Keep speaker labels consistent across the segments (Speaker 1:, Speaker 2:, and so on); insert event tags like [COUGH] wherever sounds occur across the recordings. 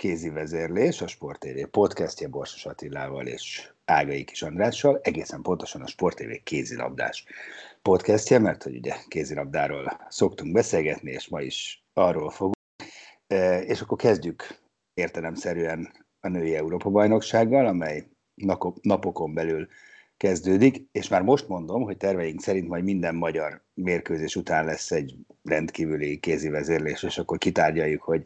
Speaker 1: kézi vezérlés, a Sport TV podcastja Borsos Attilával és Ágai Kis Andrással, egészen pontosan a Sport TV kézilabdás podcastje, mert hogy ugye kézilabdáról szoktunk beszélgetni, és ma is arról fogunk. E, és akkor kezdjük értelemszerűen a női Európa-bajnoksággal, amely napokon belül kezdődik, és már most mondom, hogy terveink szerint majd minden magyar mérkőzés után lesz egy rendkívüli kézi vezérlés, és akkor kitárgyaljuk, hogy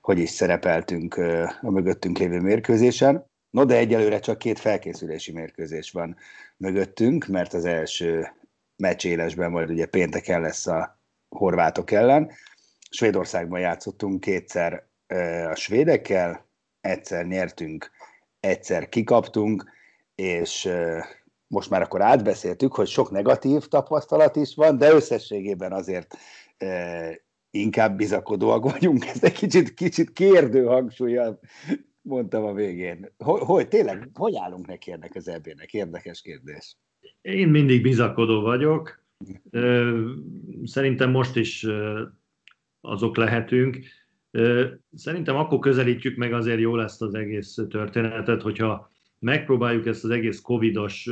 Speaker 1: hogy is szerepeltünk a mögöttünk lévő mérkőzésen. No, de egyelőre csak két felkészülési mérkőzés van mögöttünk, mert az első meccs élesben majd ugye pénteken lesz a horvátok ellen. Svédországban játszottunk kétszer a svédekkel, egyszer nyertünk, egyszer kikaptunk, és most már akkor átbeszéltük, hogy sok negatív tapasztalat is van, de összességében azért inkább bizakodóak vagyunk, ezt egy kicsit, kicsit kérdő hangsúlyjal mondtam a végén. Hogy, hogy tényleg, hogy állunk neki ennek az ebének? Érdekes kérdés.
Speaker 2: Én mindig bizakodó vagyok. Szerintem most is azok lehetünk. Szerintem akkor közelítjük meg azért jól ezt az egész történetet, hogyha megpróbáljuk ezt az egész covidos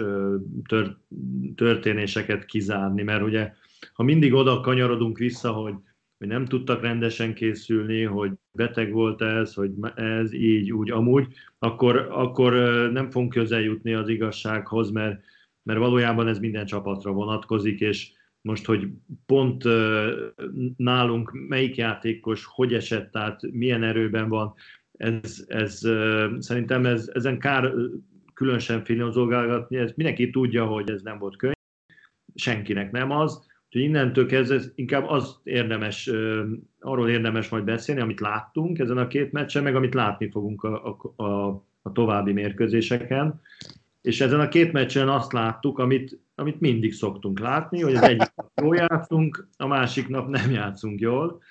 Speaker 2: történéseket kizárni, mert ugye ha mindig oda kanyarodunk vissza, hogy hogy nem tudtak rendesen készülni, hogy beteg volt ez, hogy ez így, úgy, amúgy, akkor, akkor nem fogunk közel jutni az igazsághoz, mert, mert valójában ez minden csapatra vonatkozik, és most, hogy pont nálunk melyik játékos hogy esett át, milyen erőben van, ez, ez szerintem ez, ezen kár különösen filozolgálgatni, ez mindenki tudja, hogy ez nem volt könnyű, senkinek nem az, Úgyhogy innentől kezdve inkább az érdemes, arról érdemes majd beszélni, amit láttunk ezen a két meccsen, meg amit látni fogunk a, a, a, a további mérkőzéseken. És ezen a két meccsen azt láttuk, amit, amit mindig szoktunk látni, hogy az egyik nap jól játszunk, a másik nap nem játszunk jól.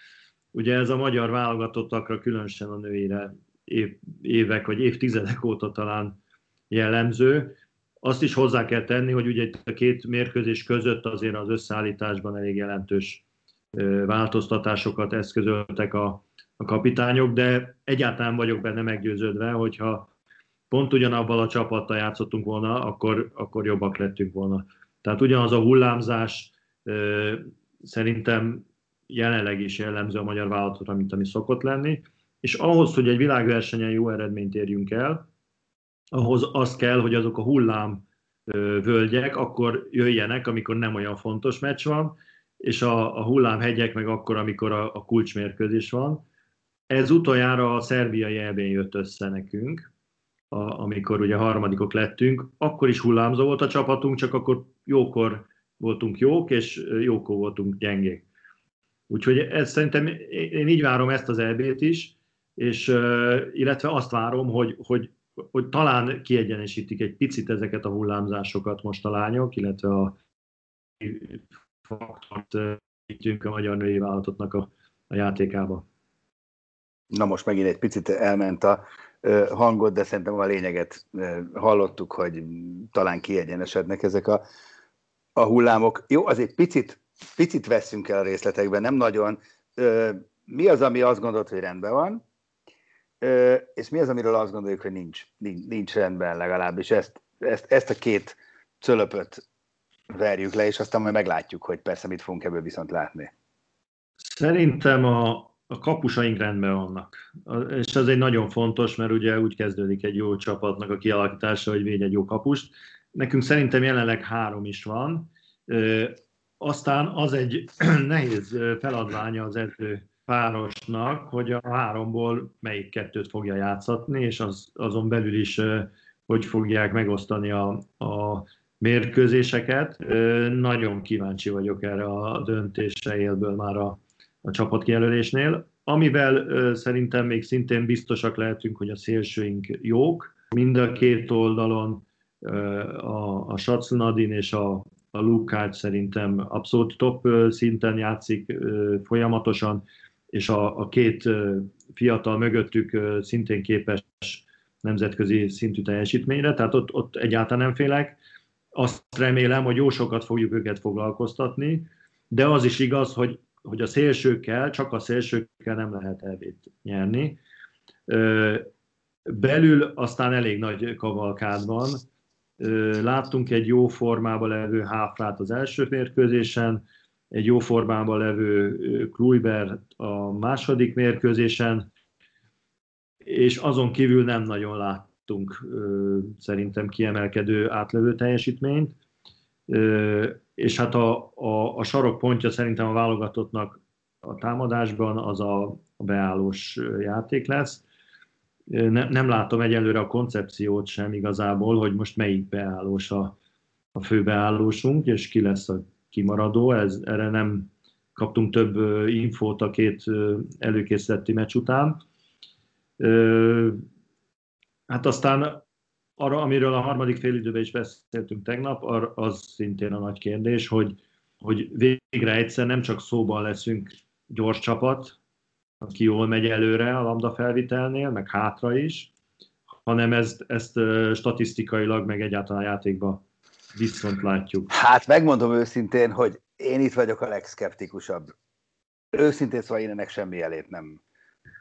Speaker 2: Ugye ez a magyar válogatottakra, különösen a nőire év, évek vagy évtizedek óta talán jellemző. Azt is hozzá kell tenni, hogy ugye a két mérkőzés között azért az összeállításban elég jelentős változtatásokat eszközöltek a, a kapitányok, de egyáltalán vagyok benne meggyőződve, hogyha pont ugyanabban a csapattal játszottunk volna, akkor, akkor jobbak lettünk volna. Tehát ugyanaz a hullámzás szerintem jelenleg is jellemző a magyar vállalatra, mint ami szokott lenni, és ahhoz, hogy egy világversenyen jó eredményt érjünk el, ahhoz az kell, hogy azok a hullám völgyek akkor jöjjenek, amikor nem olyan fontos meccs van, és a, a hullámhegyek meg akkor, amikor a, a kulcsmérkőzés van. Ez utoljára a szerbiai elbén jött össze nekünk, a, amikor ugye harmadikok lettünk, akkor is hullámzó volt a csapatunk, csak akkor jókor voltunk jók, és jókor voltunk gyengék. Úgyhogy ez szerintem, én így várom ezt az elbét is, és illetve azt várom, hogy, hogy hogy talán kiegyenesítik egy picit ezeket a hullámzásokat most a lányok, illetve a faktort a magyar női vállalatottnak a, a játékába.
Speaker 1: Na most megint egy picit elment a hangot, de szerintem a lényeget hallottuk, hogy talán kiegyenesednek ezek a, a hullámok. Jó, azért picit, picit veszünk el a részletekben, nem nagyon. Mi az, ami azt gondolt, hogy rendben van, és mi az, amiről azt gondoljuk, hogy nincs, nincs, rendben legalábbis. Ezt, ezt, ezt a két cölöpöt verjük le, és aztán majd meglátjuk, hogy persze mit fogunk ebből viszont látni.
Speaker 2: Szerintem a, a kapusaink rendben vannak. És ez egy nagyon fontos, mert ugye úgy kezdődik egy jó csapatnak a kialakítása, hogy véd egy jó kapust. Nekünk szerintem jelenleg három is van. Aztán az egy [CLEARS THROAT] nehéz feladványa az edző párosnak, hogy a háromból melyik kettőt fogja játszatni, és az, azon belül is hogy fogják megosztani a, a mérkőzéseket. Nagyon kíváncsi vagyok erre a döntésre élből már a, a csapatkijelölésnél. Amivel szerintem még szintén biztosak lehetünk, hogy a szélsőink jók. Mind a két oldalon a, a Satsunadin és a, a Lukács szerintem abszolút top szinten játszik folyamatosan, és a, a két fiatal mögöttük szintén képes nemzetközi szintű teljesítményre, tehát ott, ott egyáltalán nem félek. Azt remélem, hogy jó sokat fogjuk őket foglalkoztatni, de az is igaz, hogy, hogy a szélsőkkel, csak a szélsőkkel nem lehet elvét nyerni. Belül aztán elég nagy kavalkád van. Láttunk egy jó formában levő háfrát az első mérkőzésen, egy jó formában levő Kluiber a második mérkőzésen, és azon kívül nem nagyon láttunk szerintem kiemelkedő átlövő teljesítményt, és hát a, a, a sarokpontja szerintem a válogatottnak a támadásban az a, a beállós játék lesz. Ne, nem látom egyelőre a koncepciót sem igazából, hogy most melyik beállós a, a fő beállósunk, és ki lesz a kimaradó. Ez, erre nem kaptunk több infót a két előkészületi meccs után. Hát aztán arra, amiről a harmadik félidőben is beszéltünk tegnap, az szintén a nagy kérdés, hogy, hogy végre egyszer nem csak szóban leszünk gyors csapat, aki jól megy előre a lambda felvitelnél, meg hátra is, hanem ezt, ezt statisztikailag, meg egyáltalán a játékban viszont látjuk.
Speaker 1: Hát megmondom őszintén, hogy én itt vagyok a legszkeptikusabb. Őszintén szóval én ennek semmi elét nem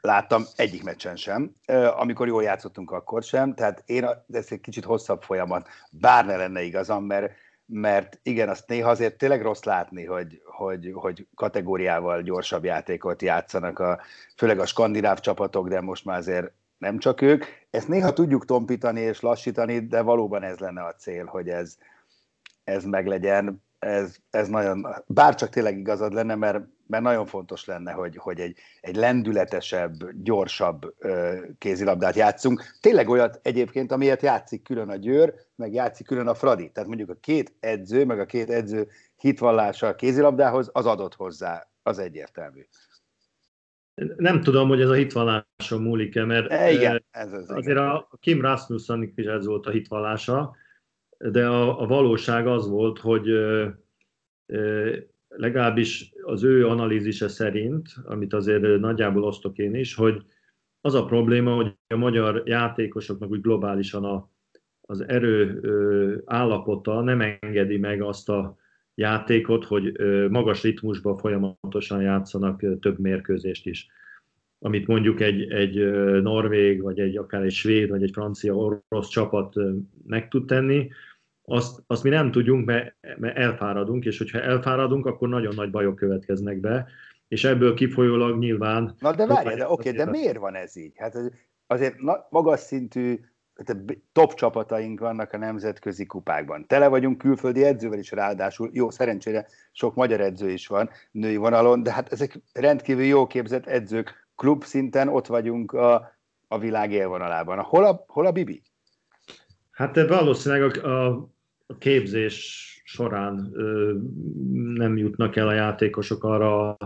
Speaker 1: láttam egyik meccsen sem, amikor jól játszottunk, akkor sem, tehát én, ez egy kicsit hosszabb folyamat, bár ne lenne igazam, mert, mert igen, azt néha azért tényleg rossz látni, hogy, hogy, hogy kategóriával gyorsabb játékot játszanak, a, főleg a skandináv csapatok, de most már azért nem csak ők. Ezt néha tudjuk tompítani és lassítani, de valóban ez lenne a cél, hogy ez, ez meglegyen. Ez, ez nagyon, bár csak tényleg igazad lenne, mert mert nagyon fontos lenne, hogy, hogy egy, egy lendületesebb, gyorsabb ö, kézilabdát játszunk. Tényleg olyat egyébként, amiért játszik külön a Győr, meg játszik külön a Fradi. Tehát mondjuk a két edző, meg a két edző hitvallása a kézilabdához, az adott hozzá, az egyértelmű.
Speaker 2: Nem tudom, hogy ez a hitvalláson múlik-e, mert
Speaker 1: e, igen, ez az
Speaker 2: azért igen. a Kim Rasmussen is ez volt a hitvallása, de a, a valóság az volt, hogy legalábbis az ő analízise szerint, amit azért nagyjából osztok én is, hogy az a probléma, hogy a magyar játékosoknak úgy globálisan a, az erő ö, állapota nem engedi meg azt a játékot, hogy ö, magas ritmusban folyamatosan játszanak ö, több mérkőzést is. Amit mondjuk egy, egy norvég, vagy egy akár egy svéd, vagy egy francia orosz csapat meg tud tenni, azt, azt mi nem tudjunk, mert, mert elfáradunk, és hogyha elfáradunk, akkor nagyon nagy bajok következnek be, és ebből kifolyólag nyilván...
Speaker 1: Na de várj, de oké, de miért van ez így? Hát azért magas szintű top csapataink vannak a nemzetközi kupákban. Tele vagyunk külföldi edzővel is ráadásul. Jó, szerencsére sok magyar edző is van női vonalon, de hát ezek rendkívül jó képzett edzők. Klub szinten ott vagyunk a, a világ élvonalában. Hol a, hol a Bibi?
Speaker 2: Hát valószínűleg a, a a képzés során nem jutnak el a játékosok arra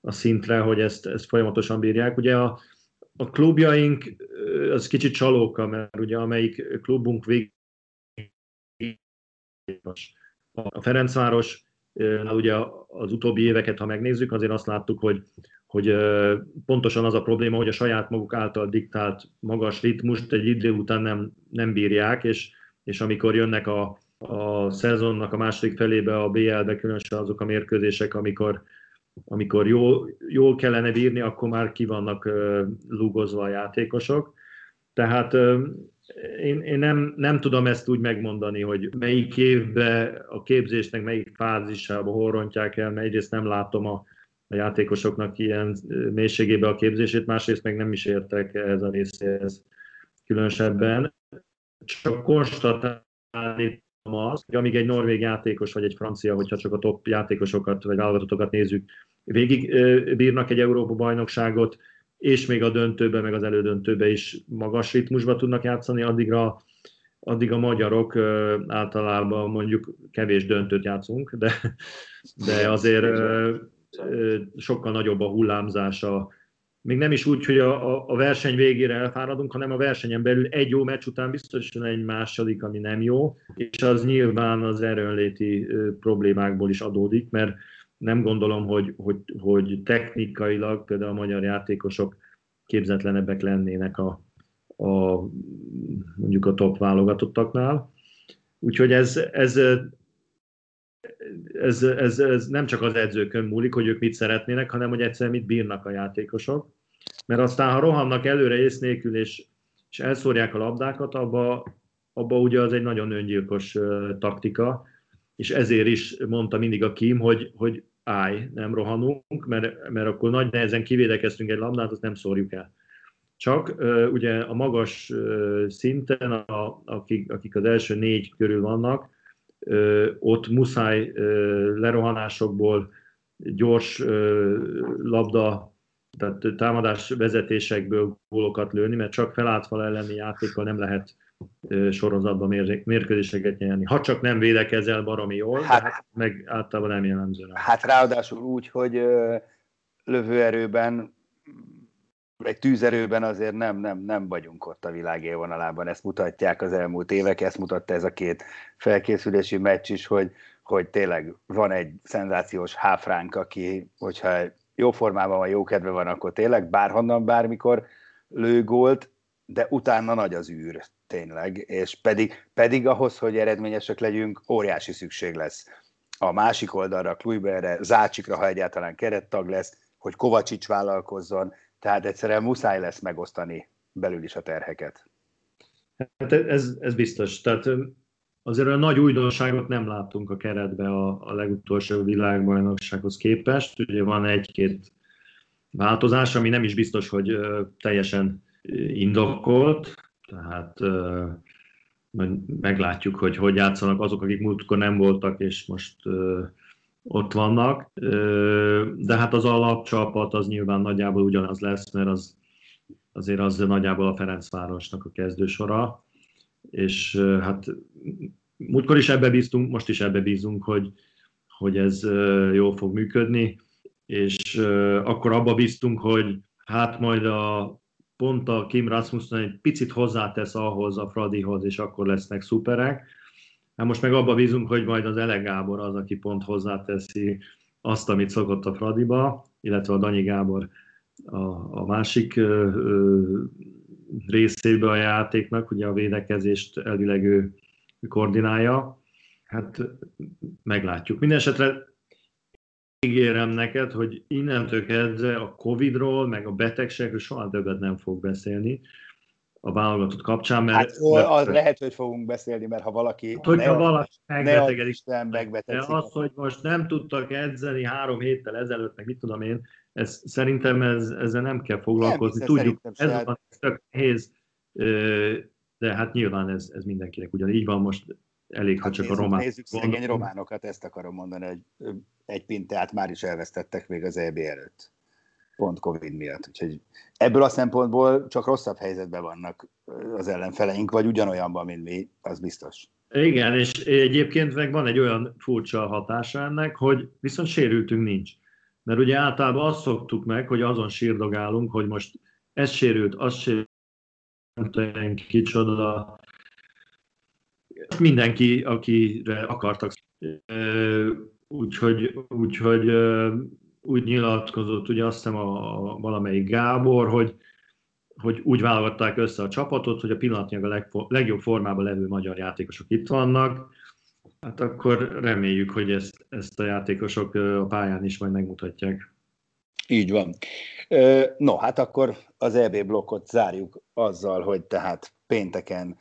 Speaker 2: a szintre, hogy ezt, ezt folyamatosan bírják. Ugye a, a klubjaink, az kicsit csalóka, mert ugye amelyik klubunk vég a Ferencváros, ugye az utóbbi éveket, ha megnézzük, azért azt láttuk, hogy, hogy pontosan az a probléma, hogy a saját maguk által diktált magas ritmust egy idő után nem, nem bírják, és, és amikor jönnek a, a szezonnak a második felébe a BL-be, különösen azok a mérkőzések, amikor, amikor jól, jól kellene bírni, akkor már ki vannak lúgozva a játékosok. Tehát én, én nem, nem tudom ezt úgy megmondani, hogy melyik évben a képzésnek melyik fázisába hol el, mert egyrészt nem látom a, a játékosoknak ilyen mélységébe a képzését, másrészt meg nem is értek ez a részéhez különösebben. Csak konstatálni az, hogy amíg egy norvég játékos vagy egy francia, hogyha csak a top játékosokat vagy válogatotokat nézzük, végig bírnak egy Európa bajnokságot, és még a döntőbe, meg az elődöntőbe is magas ritmusba tudnak játszani, addigra, addig a magyarok általában mondjuk kevés döntőt játszunk, de, de azért sokkal nagyobb a hullámzása. Még nem is úgy, hogy a, a verseny végére elfáradunk, hanem a versenyen belül egy jó meccs után biztosan egy második, ami nem jó, és az nyilván az erőnléti problémákból is adódik, mert nem gondolom, hogy, hogy, hogy technikailag például a magyar játékosok képzetlenebbek lennének a, a mondjuk a top válogatottaknál. Úgyhogy ez, ez, ez, ez, ez nem csak az edzőkön múlik, hogy ők mit szeretnének, hanem hogy egyszerűen mit bírnak a játékosok. Mert aztán, ha rohannak előre ész nélkül, és, és elszórják a labdákat, abba, abba ugye az egy nagyon öngyilkos uh, taktika, és ezért is mondta mindig a Kim, hogy, hogy állj, nem rohanunk, mert, mert akkor nagy nehezen kivédekeztünk egy labdát, azt nem szórjuk el. Csak uh, ugye a magas uh, szinten, a, akik, akik az első négy körül vannak, uh, ott muszáj lerohanásokból gyors labda, tehát támadás vezetésekből gólokat lőni, mert csak felátval elleni játékkal nem lehet sorozatban mérkőzéseket nyerni. Ha csak nem védekezel baromi jól, hát, hát meg általában nem jellemző.
Speaker 1: Hát ráadásul úgy, hogy lövőerőben, egy tűzerőben azért nem, nem, nem vagyunk ott a világ élvonalában. Ezt mutatják az elmúlt évek, ezt mutatta ez a két felkészülési meccs is, hogy, hogy tényleg van egy szenzációs háfránk, aki, hogyha jó formában van, jó kedve van, akkor tényleg bárhonnan, bármikor lő gólt, de utána nagy az űr tényleg, és pedig, pedig ahhoz, hogy eredményesek legyünk, óriási szükség lesz a másik oldalra, Kluiberre, Zácsikra, ha egyáltalán kerettag lesz, hogy Kovacsics vállalkozzon, tehát egyszerűen muszáj lesz megosztani belül is a terheket.
Speaker 2: Hát ez, ez biztos. Tehát azért a nagy újdonságot nem látunk a keretbe a, a legutolsó világbajnoksághoz képest. Ugye van egy-két változás, ami nem is biztos, hogy teljesen indokolt, tehát meglátjuk, hogy hogy játszanak azok, akik múltkor nem voltak, és most ott vannak. De hát az alapcsapat az nyilván nagyjából ugyanaz lesz, mert az azért az nagyjából a Ferencvárosnak a kezdősora, és hát múltkor is ebbe bíztunk, most is ebbe bízunk, hogy, hogy ez jól fog működni, és akkor abba bíztunk, hogy hát majd a pont a Kim Rasmussen egy picit hozzátesz ahhoz a Fradihoz, és akkor lesznek szuperek. Hát most meg abba bízunk, hogy majd az Ele Gábor az, aki pont hozzáteszi azt, amit szokott a Fradiba, illetve a Danyi Gábor a, a másik ö, ö, részébe a játéknak, ugye a védekezést elvileg ő koordinálja. Hát meglátjuk. Mindenesetre ígérem neked, hogy innentől kezdve a Covid-ról, meg a betegségről soha többet nem fog beszélni a válogatott kapcsán, mert... Hát,
Speaker 1: mert, az lehet, hogy fogunk beszélni, mert ha valaki...
Speaker 2: Hát, hogyha
Speaker 1: ne,
Speaker 2: valaki megbetegedik, de az, hogy most nem tudtak edzeni három héttel ezelőtt, meg mit tudom én, ez, szerintem ez, ezzel nem kell foglalkozni. Nem, Tudjuk, ez van, hát- ez tök nehéz, de hát nyilván ez, ez mindenkinek ugyanígy van most elég, hát ha csak nézzük, a román...
Speaker 1: Nézzük szegény románokat, ezt akarom mondani, hogy egy pintát már is elvesztettek még az EB előtt. Pont Covid miatt. Úgyhogy ebből a szempontból csak rosszabb helyzetben vannak az ellenfeleink, vagy ugyanolyanban, mint mi, az biztos.
Speaker 2: Igen, és egyébként meg van egy olyan furcsa hatása ennek, hogy viszont sérültünk nincs. Mert ugye általában azt szoktuk meg, hogy azon sírdogálunk, hogy most ez sérült, az sérült, nem kicsoda, mindenki, akire akartak. Úgyhogy, úgyhogy úgy nyilatkozott, ugye azt hiszem a, a valamelyik Gábor, hogy, hogy úgy válogatták össze a csapatot, hogy a pillanatnyilag a legfo- legjobb formában levő magyar játékosok itt vannak. Hát akkor reméljük, hogy ezt, ezt a játékosok a pályán is majd megmutatják.
Speaker 1: Így van. No, hát akkor az EB blokkot zárjuk azzal, hogy tehát pénteken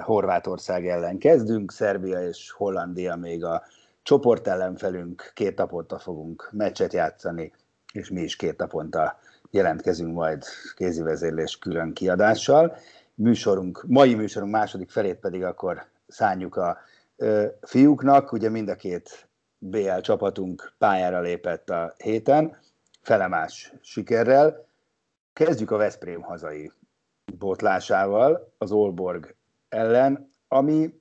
Speaker 1: Horvátország ellen kezdünk, Szerbia és Hollandia még a csoport ellenfelünk, két naponta fogunk meccset játszani, és mi is két naponta jelentkezünk majd kézivezérlés külön kiadással. Műsorunk, mai műsorunk második felét pedig akkor szánjuk a ö, fiúknak, ugye mind a két BL csapatunk pályára lépett a héten, felemás sikerrel. Kezdjük a Veszprém hazai botlásával az Olborg ellen, ami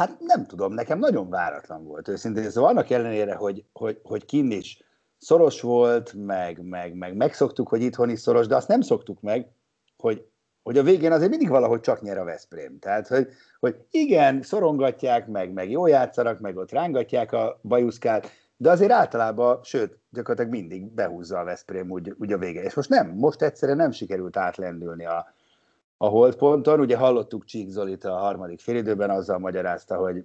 Speaker 1: hát nem tudom, nekem nagyon váratlan volt őszintén. Szóval annak ellenére, hogy, hogy, hogy kinn is szoros volt, meg, meg, meg megszoktuk, hogy itthon is szoros, de azt nem szoktuk meg, hogy, hogy a végén azért mindig valahogy csak nyer a Veszprém. Tehát, hogy, hogy igen, szorongatják, meg, meg jól játszanak, meg ott rángatják a bajuszkát, de azért általában, sőt, gyakorlatilag mindig behúzza a Veszprém úgy, úgy a vége. És most nem, most egyszerűen nem sikerült átlendülni a, a holdponton. Ugye hallottuk Csík Zolit a harmadik félidőben, azzal magyarázta, hogy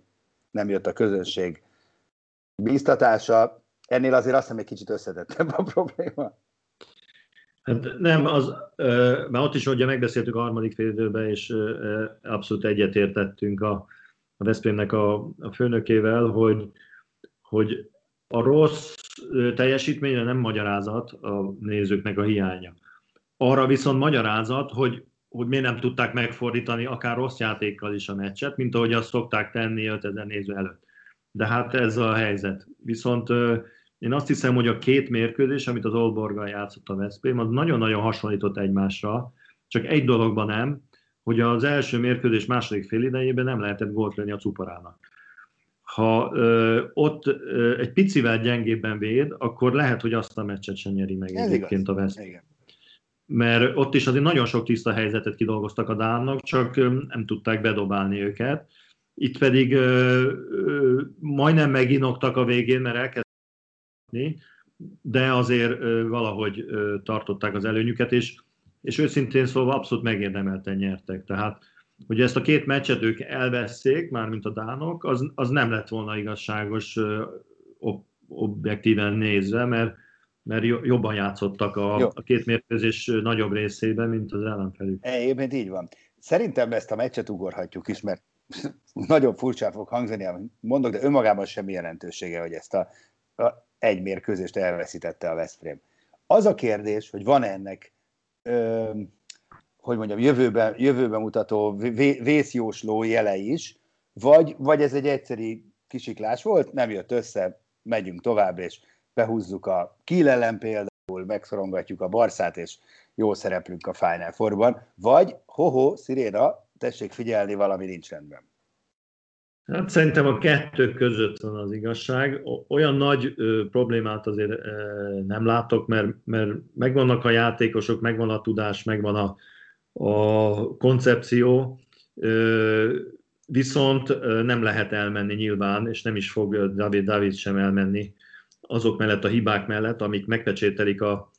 Speaker 1: nem jött a közönség bíztatása. Ennél azért azt hiszem egy kicsit összetettebb a probléma.
Speaker 2: Hát nem, az, mert ott is, ugye megbeszéltük a harmadik félidőben, és abszolút egyetértettünk a, a Veszprémnek a, a főnökével, hogy, hogy a rossz teljesítményre nem magyarázat a nézőknek a hiánya. Arra viszont magyarázat, hogy, hogy miért nem tudták megfordítani akár rossz játékkal is a meccset, mint ahogy azt szokták tenni 5000 néző előtt. De hát ez a helyzet. Viszont én azt hiszem, hogy a két mérkőzés, amit az Olborgal játszott a Veszprém, az nagyon-nagyon hasonlított egymásra, csak egy dologban nem, hogy az első mérkőzés második fél idejében nem lehetett gólt lenni a cuparának ha ö, ott ö, egy picivel gyengébben véd, akkor lehet, hogy azt a meccset sem nyeri meg Ez egyébként igaz. a West. Mert ott is azért nagyon sok tiszta helyzetet kidolgoztak a Dánok, csak ö, nem tudták bedobálni őket. Itt pedig ö, ö, majdnem meginoktak a végén, mert elkezdeni, de azért ö, valahogy ö, tartották az előnyüket, és, és őszintén szóval abszolút megérdemelten nyertek. Tehát hogy ezt a két meccset ők elveszték, mint a dánok, az, az nem lett volna igazságos ob, objektíven nézve, mert, mert jobban játszottak a, a két mérkőzés nagyobb részében, mint az ellenfelük.
Speaker 1: Egyébként így van. Szerintem ezt a meccset ugorhatjuk is, mert [LAUGHS] nagyon furcsán fog hangzani, amit mondok, de önmagában semmi jelentősége, hogy ezt a, a egy mérkőzést elveszítette a Veszprém. Az a kérdés, hogy van ennek ö, hogy mondjam, jövőben, jövőben mutató vészjósló jele is, vagy, vagy ez egy egyszeri kisiklás volt, nem jött össze, megyünk tovább, és behúzzuk a Kiel ellen például, megszorongatjuk a Barszát, és jó szereplünk a Final Four-ban, vagy ho-ho, Sziréna, tessék figyelni, valami nincs rendben.
Speaker 2: Hát szerintem a kettő között van az igazság. Olyan nagy ö, problémát azért ö, nem látok, mert, mert megvannak a játékosok, megvan a tudás, megvan a, a koncepció, viszont nem lehet elmenni nyilván, és nem is fog David David sem elmenni azok mellett a hibák mellett, amik megpecsételik a,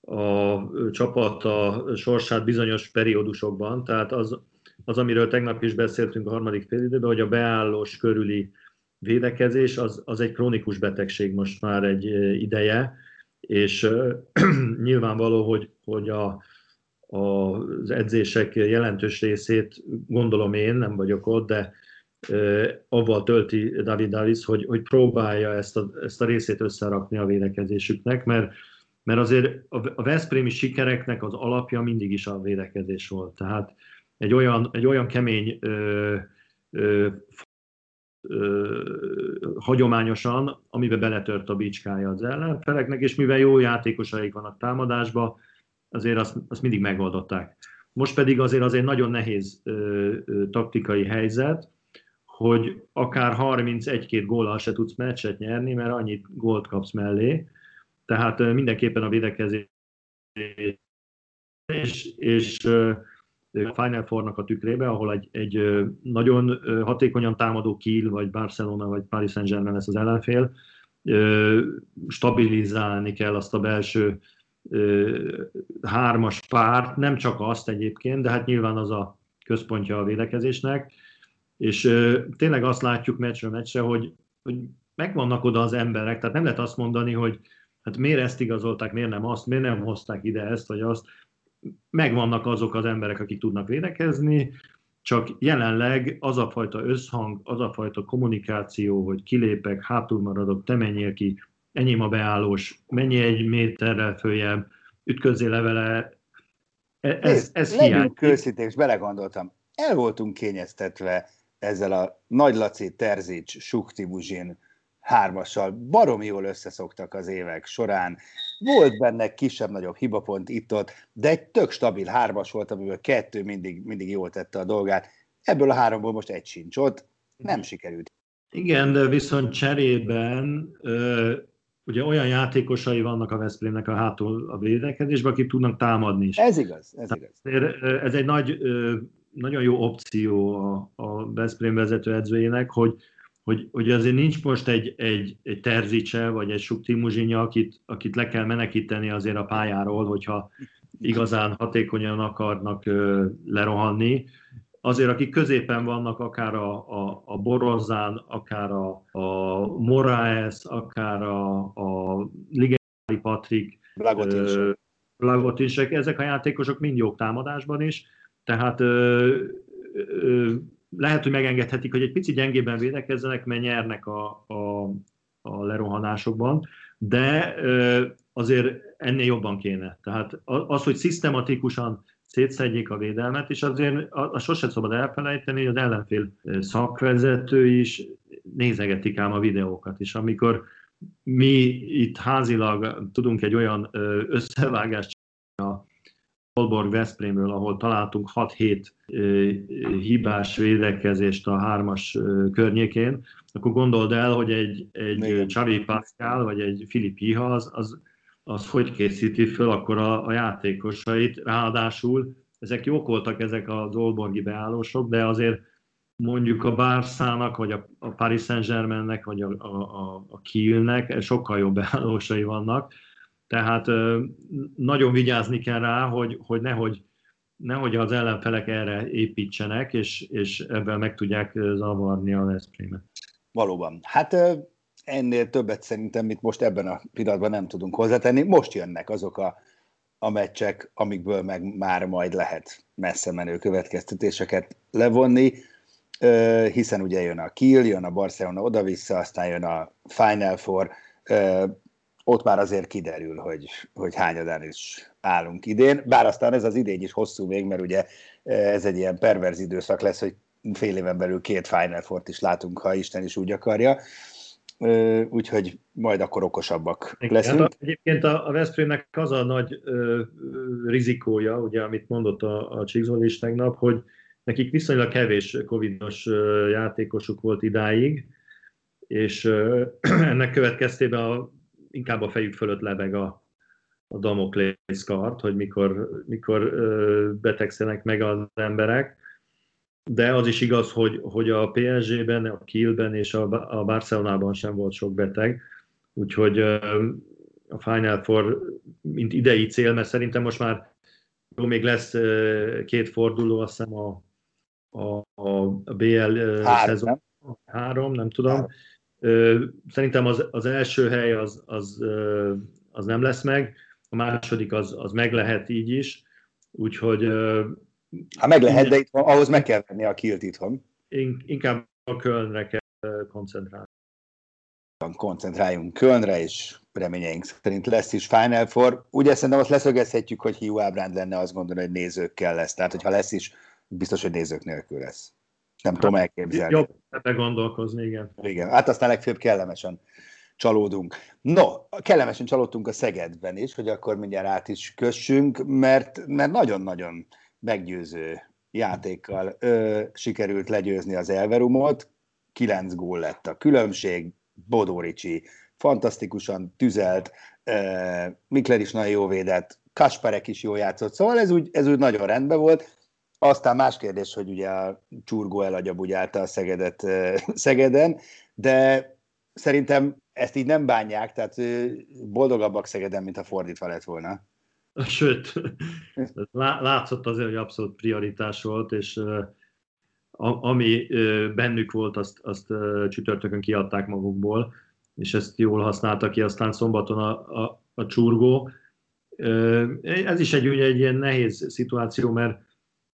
Speaker 2: a csapat a sorsát bizonyos periódusokban. Tehát az, az, amiről tegnap is beszéltünk a harmadik félidőben, hogy a beállós körüli védekezés az, az egy krónikus betegség most már egy ideje, és [CLEARS THROAT] nyilvánvaló, hogy, hogy a, az edzések jelentős részét, gondolom én, nem vagyok ott, de avval tölti David Davis, hogy, hogy próbálja ezt a, ezt a részét összerakni a védekezésüknek, mert, mert azért a Veszprémi sikereknek az alapja mindig is a védekezés volt. Tehát egy olyan, egy olyan kemény ö, ö, ö, hagyományosan, amiben beletört a bicskája az ellenfeleknek, és mivel jó játékosaik vannak támadásba, azért azt, azt mindig megoldották. Most pedig azért azért nagyon nehéz ö, ö, taktikai helyzet, hogy akár 31-2 góllal se tudsz meccset nyerni, mert annyit gólt kapsz mellé. Tehát mindenképpen a védekezés és, a Final Four-nak a tükrébe, ahol egy, egy nagyon hatékonyan támadó Kiel, vagy Barcelona, vagy Paris Saint-Germain lesz az ellenfél, stabilizálni kell azt a belső hármas párt, nem csak azt egyébként, de hát nyilván az a központja a védekezésnek, és tényleg azt látjuk meccsről meccsre, hogy, hogy megvannak oda az emberek, tehát nem lehet azt mondani, hogy hát miért ezt igazolták, miért nem azt, miért nem hozták ide ezt vagy azt. Megvannak azok az emberek, akik tudnak védekezni, csak jelenleg az a fajta összhang, az a fajta kommunikáció, hogy kilépek, hátul maradok, te menjél ki, enyém a beállós, menj egy méterrel följebb, ütközzél levele,
Speaker 1: e- ez, ez hiányzik. őszinték, és belegondoltam, el voltunk kényeztetve ezzel a Nagy Laci, Terzics, Sukti Buzsin hármassal. Baromi jól összeszoktak az évek során. Volt benne kisebb-nagyobb hibapont itt-ott, de egy tök stabil hármas volt, amiből kettő mindig, mindig jól tette a dolgát. Ebből a háromból most egy sincs ott. Nem sikerült.
Speaker 2: Igen, de viszont cserében ö, ugye olyan játékosai vannak a Veszprémnek a hátul a védekezésben, akik tudnak támadni is.
Speaker 1: Ez igaz, ez igaz.
Speaker 2: Ez egy nagy, nagyon jó opció a, a Veszprém vezető edzőjének, hogy, hogy, hogy azért nincs most egy, egy, egy Terzicse, vagy egy Suktimuzsinya, akit, akit le kell menekíteni azért a pályáról, hogyha igazán hatékonyan akarnak lerohanni. Azért, akik középen vannak, akár a, a, a Borozzán, akár a, a Moraes, akár a, a Ligeri Patrik, Blagotinsek, ezek a játékosok mind jók támadásban is, tehát ö, ö, lehet, hogy megengedhetik, hogy egy pici gyengében védekezzenek, mert nyernek a, a, a lerohanásokban, de ö, azért ennél jobban kéne. Tehát az, hogy szisztematikusan szétszedjék a védelmet, és azért a, sosem szabad elfelejteni, hogy az ellenfél szakvezető is nézegetik ám a videókat, és amikor mi itt házilag tudunk egy olyan összevágást Holborg Veszprémről, ahol találtunk 6-7 hibás védekezést a hármas környékén, akkor gondold el, hogy egy, egy Xavi Pascal vagy egy Filip Iha az, az, az hogy készíti föl akkor a, a játékosait, ráadásul ezek jók voltak ezek az Olborgi beállósok, de azért mondjuk a Barszának, vagy a, a Paris Saint-Germainnek, vagy a, a, a Kielnek sokkal jobb beállósai vannak, tehát nagyon vigyázni kell rá, hogy, hogy nehogy, nehogy az ellenfelek erre építsenek, és, és ebben meg tudják zavarni a Veszprémet.
Speaker 1: Valóban. Hát ennél többet szerintem, mit most ebben a pillanatban nem tudunk hozzátenni. Most jönnek azok a, a meccsek, amikből meg már majd lehet messze menő következtetéseket levonni, hiszen ugye jön a Kiel, jön a Barcelona oda-vissza, aztán jön a Final Four, ott már azért kiderül, hogy, hogy hányadán is állunk idén, bár aztán ez az idény is hosszú még, mert ugye ez egy ilyen perverz időszak lesz, hogy fél éven belül két Final Four-t is látunk, ha Isten is úgy akarja, úgyhogy majd akkor okosabbak leszünk. Hát
Speaker 2: egyébként a, a Veszprémnek az a nagy ö, rizikója, ugye, amit mondott a, a Csíkzol is tegnap, hogy nekik viszonylag kevés covidos játékosuk volt idáig, és [CLEARS THROAT] ennek következtében a inkább a fejük fölött lebeg a, a Damoklész kart, hogy mikor, mikor ö, betegszenek meg az emberek. De az is igaz, hogy, hogy a PSG-ben, a Kielben és a, a Barcelonában sem volt sok beteg, úgyhogy ö, a Final Four, mint idei cél, mert szerintem most már jó, még lesz ö, két forduló, azt hiszem a, a, a BL három, szezon. Három, nem tudom. Három Szerintem az, az első hely az, az, az nem lesz meg, a második az, az meg lehet így is, úgyhogy...
Speaker 1: Ha meg lehet, de itt, ahhoz meg kell venni a kilt itthon.
Speaker 2: Inkább a Kölnre kell koncentrálni.
Speaker 1: Koncentráljunk Kölnre, és reményeink szerint lesz is Final Four. Ugye szerintem azt leszögezhetjük, hogy Hiu Ábránd lenne azt gondolni, hogy nézőkkel lesz. Tehát, hogyha lesz is, biztos, hogy nézők nélkül lesz. Nem tudom hát, elképzelni.
Speaker 2: Jobb ebbe gondolkozni, igen.
Speaker 1: Igen, hát aztán legfőbb kellemesen csalódunk. No, kellemesen csalódtunk a Szegedben is, hogy akkor mindjárt át is kössünk, mert, mert nagyon-nagyon meggyőző játékkal ö, sikerült legyőzni az Elverumot, kilenc gól lett a különbség, Bodoricsi fantasztikusan tüzelt, ö, Mikler is nagyon jó védett, Kasparek is jó játszott, szóval ez úgy, ez úgy nagyon rendben volt, aztán más kérdés, hogy ugye a csurgó eladjabúgyálta a Szegedet [LAUGHS] Szegeden, de szerintem ezt így nem bánják, tehát boldogabbak Szegeden, mint a fordítva lett volna.
Speaker 2: Sőt, [LAUGHS] látszott azért, hogy abszolút prioritás volt, és ami bennük volt, azt, azt csütörtökön kiadták magukból, és ezt jól használta ki aztán szombaton a, a, a csurgó. Ez is egy, ugye, egy ilyen nehéz szituáció, mert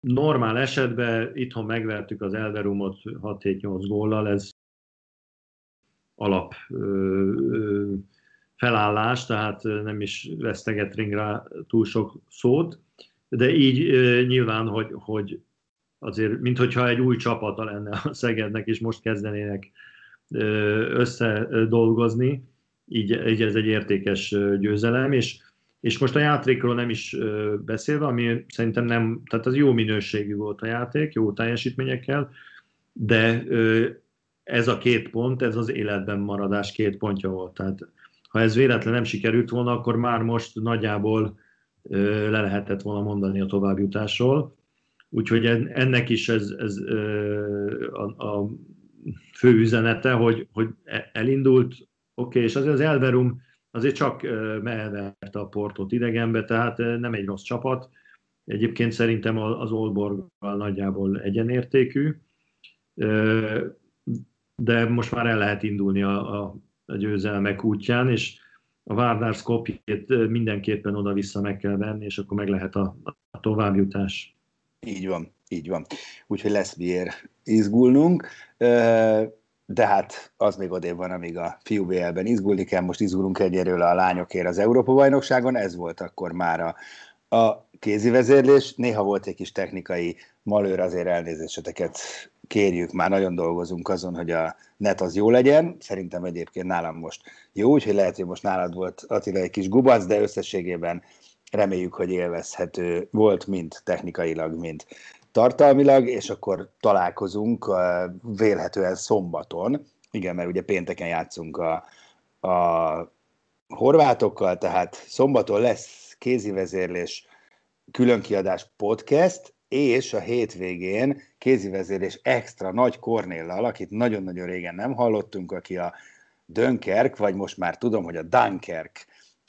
Speaker 2: normál esetben itthon megvertük az Elverumot 6-7-8 góllal, ez alap ö, ö, felállás, tehát nem is vesztegetünk rá túl sok szót, de így ö, nyilván, hogy, hogy azért, minthogyha egy új csapata lenne a Szegednek, és most kezdenének összedolgozni, így, így ez egy értékes győzelem, és, és most a játékról nem is beszélve, ami szerintem nem, tehát az jó minőségű volt a játék, jó teljesítményekkel, de ez a két pont, ez az életben maradás két pontja volt. Tehát ha ez véletlen nem sikerült volna, akkor már most nagyjából le lehetett volna mondani a továbbjutásról. Úgyhogy ennek is ez, ez a, a fő üzenete, hogy, hogy e, elindult, oké, okay, és azért az Elverum azért csak elverte a portot idegenbe, tehát nem egy rossz csapat. Egyébként szerintem az Olborgal nagyjából egyenértékű, de most már el lehet indulni a, a, a győzelmek útján, és a Vardar Skopjét mindenképpen oda-vissza meg kell venni, és akkor meg lehet a, a továbbjutás.
Speaker 1: Így van, így van. Úgyhogy lesz miért izgulnunk, de hát az még odébb van, amíg a fiú BL-ben izgulni kell, most izgulunk egyéről a lányokért az Európa-bajnokságon, ez volt akkor már a, a kézi vezérlés. Néha volt egy kis technikai malőr, azért elnézéseteket kérjük, már nagyon dolgozunk azon, hogy a net az jó legyen. Szerintem egyébként nálam most jó, úgyhogy lehet, hogy most nálad volt Attila egy kis gubac, de összességében reméljük, hogy élvezhető volt, mind technikailag, mind tartalmilag, és akkor találkozunk vélhetően szombaton. Igen, mert ugye pénteken játszunk a, a horvátokkal, tehát szombaton lesz kézivezérlés különkiadás podcast, és a hétvégén kézivezérés extra nagy Kornéllal, akit nagyon-nagyon régen nem hallottunk, aki a Dönkerk, vagy most már tudom, hogy a Dunkerk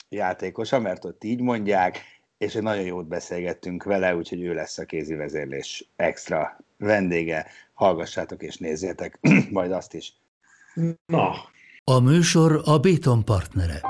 Speaker 1: játékosa, mert ott így mondják, és egy nagyon jót beszélgettünk vele, úgyhogy ő lesz a kézi vezérlés extra vendége. Hallgassátok és nézzétek [CLEARS THROAT] majd azt is.
Speaker 2: Na.
Speaker 3: A műsor a Béton partnere.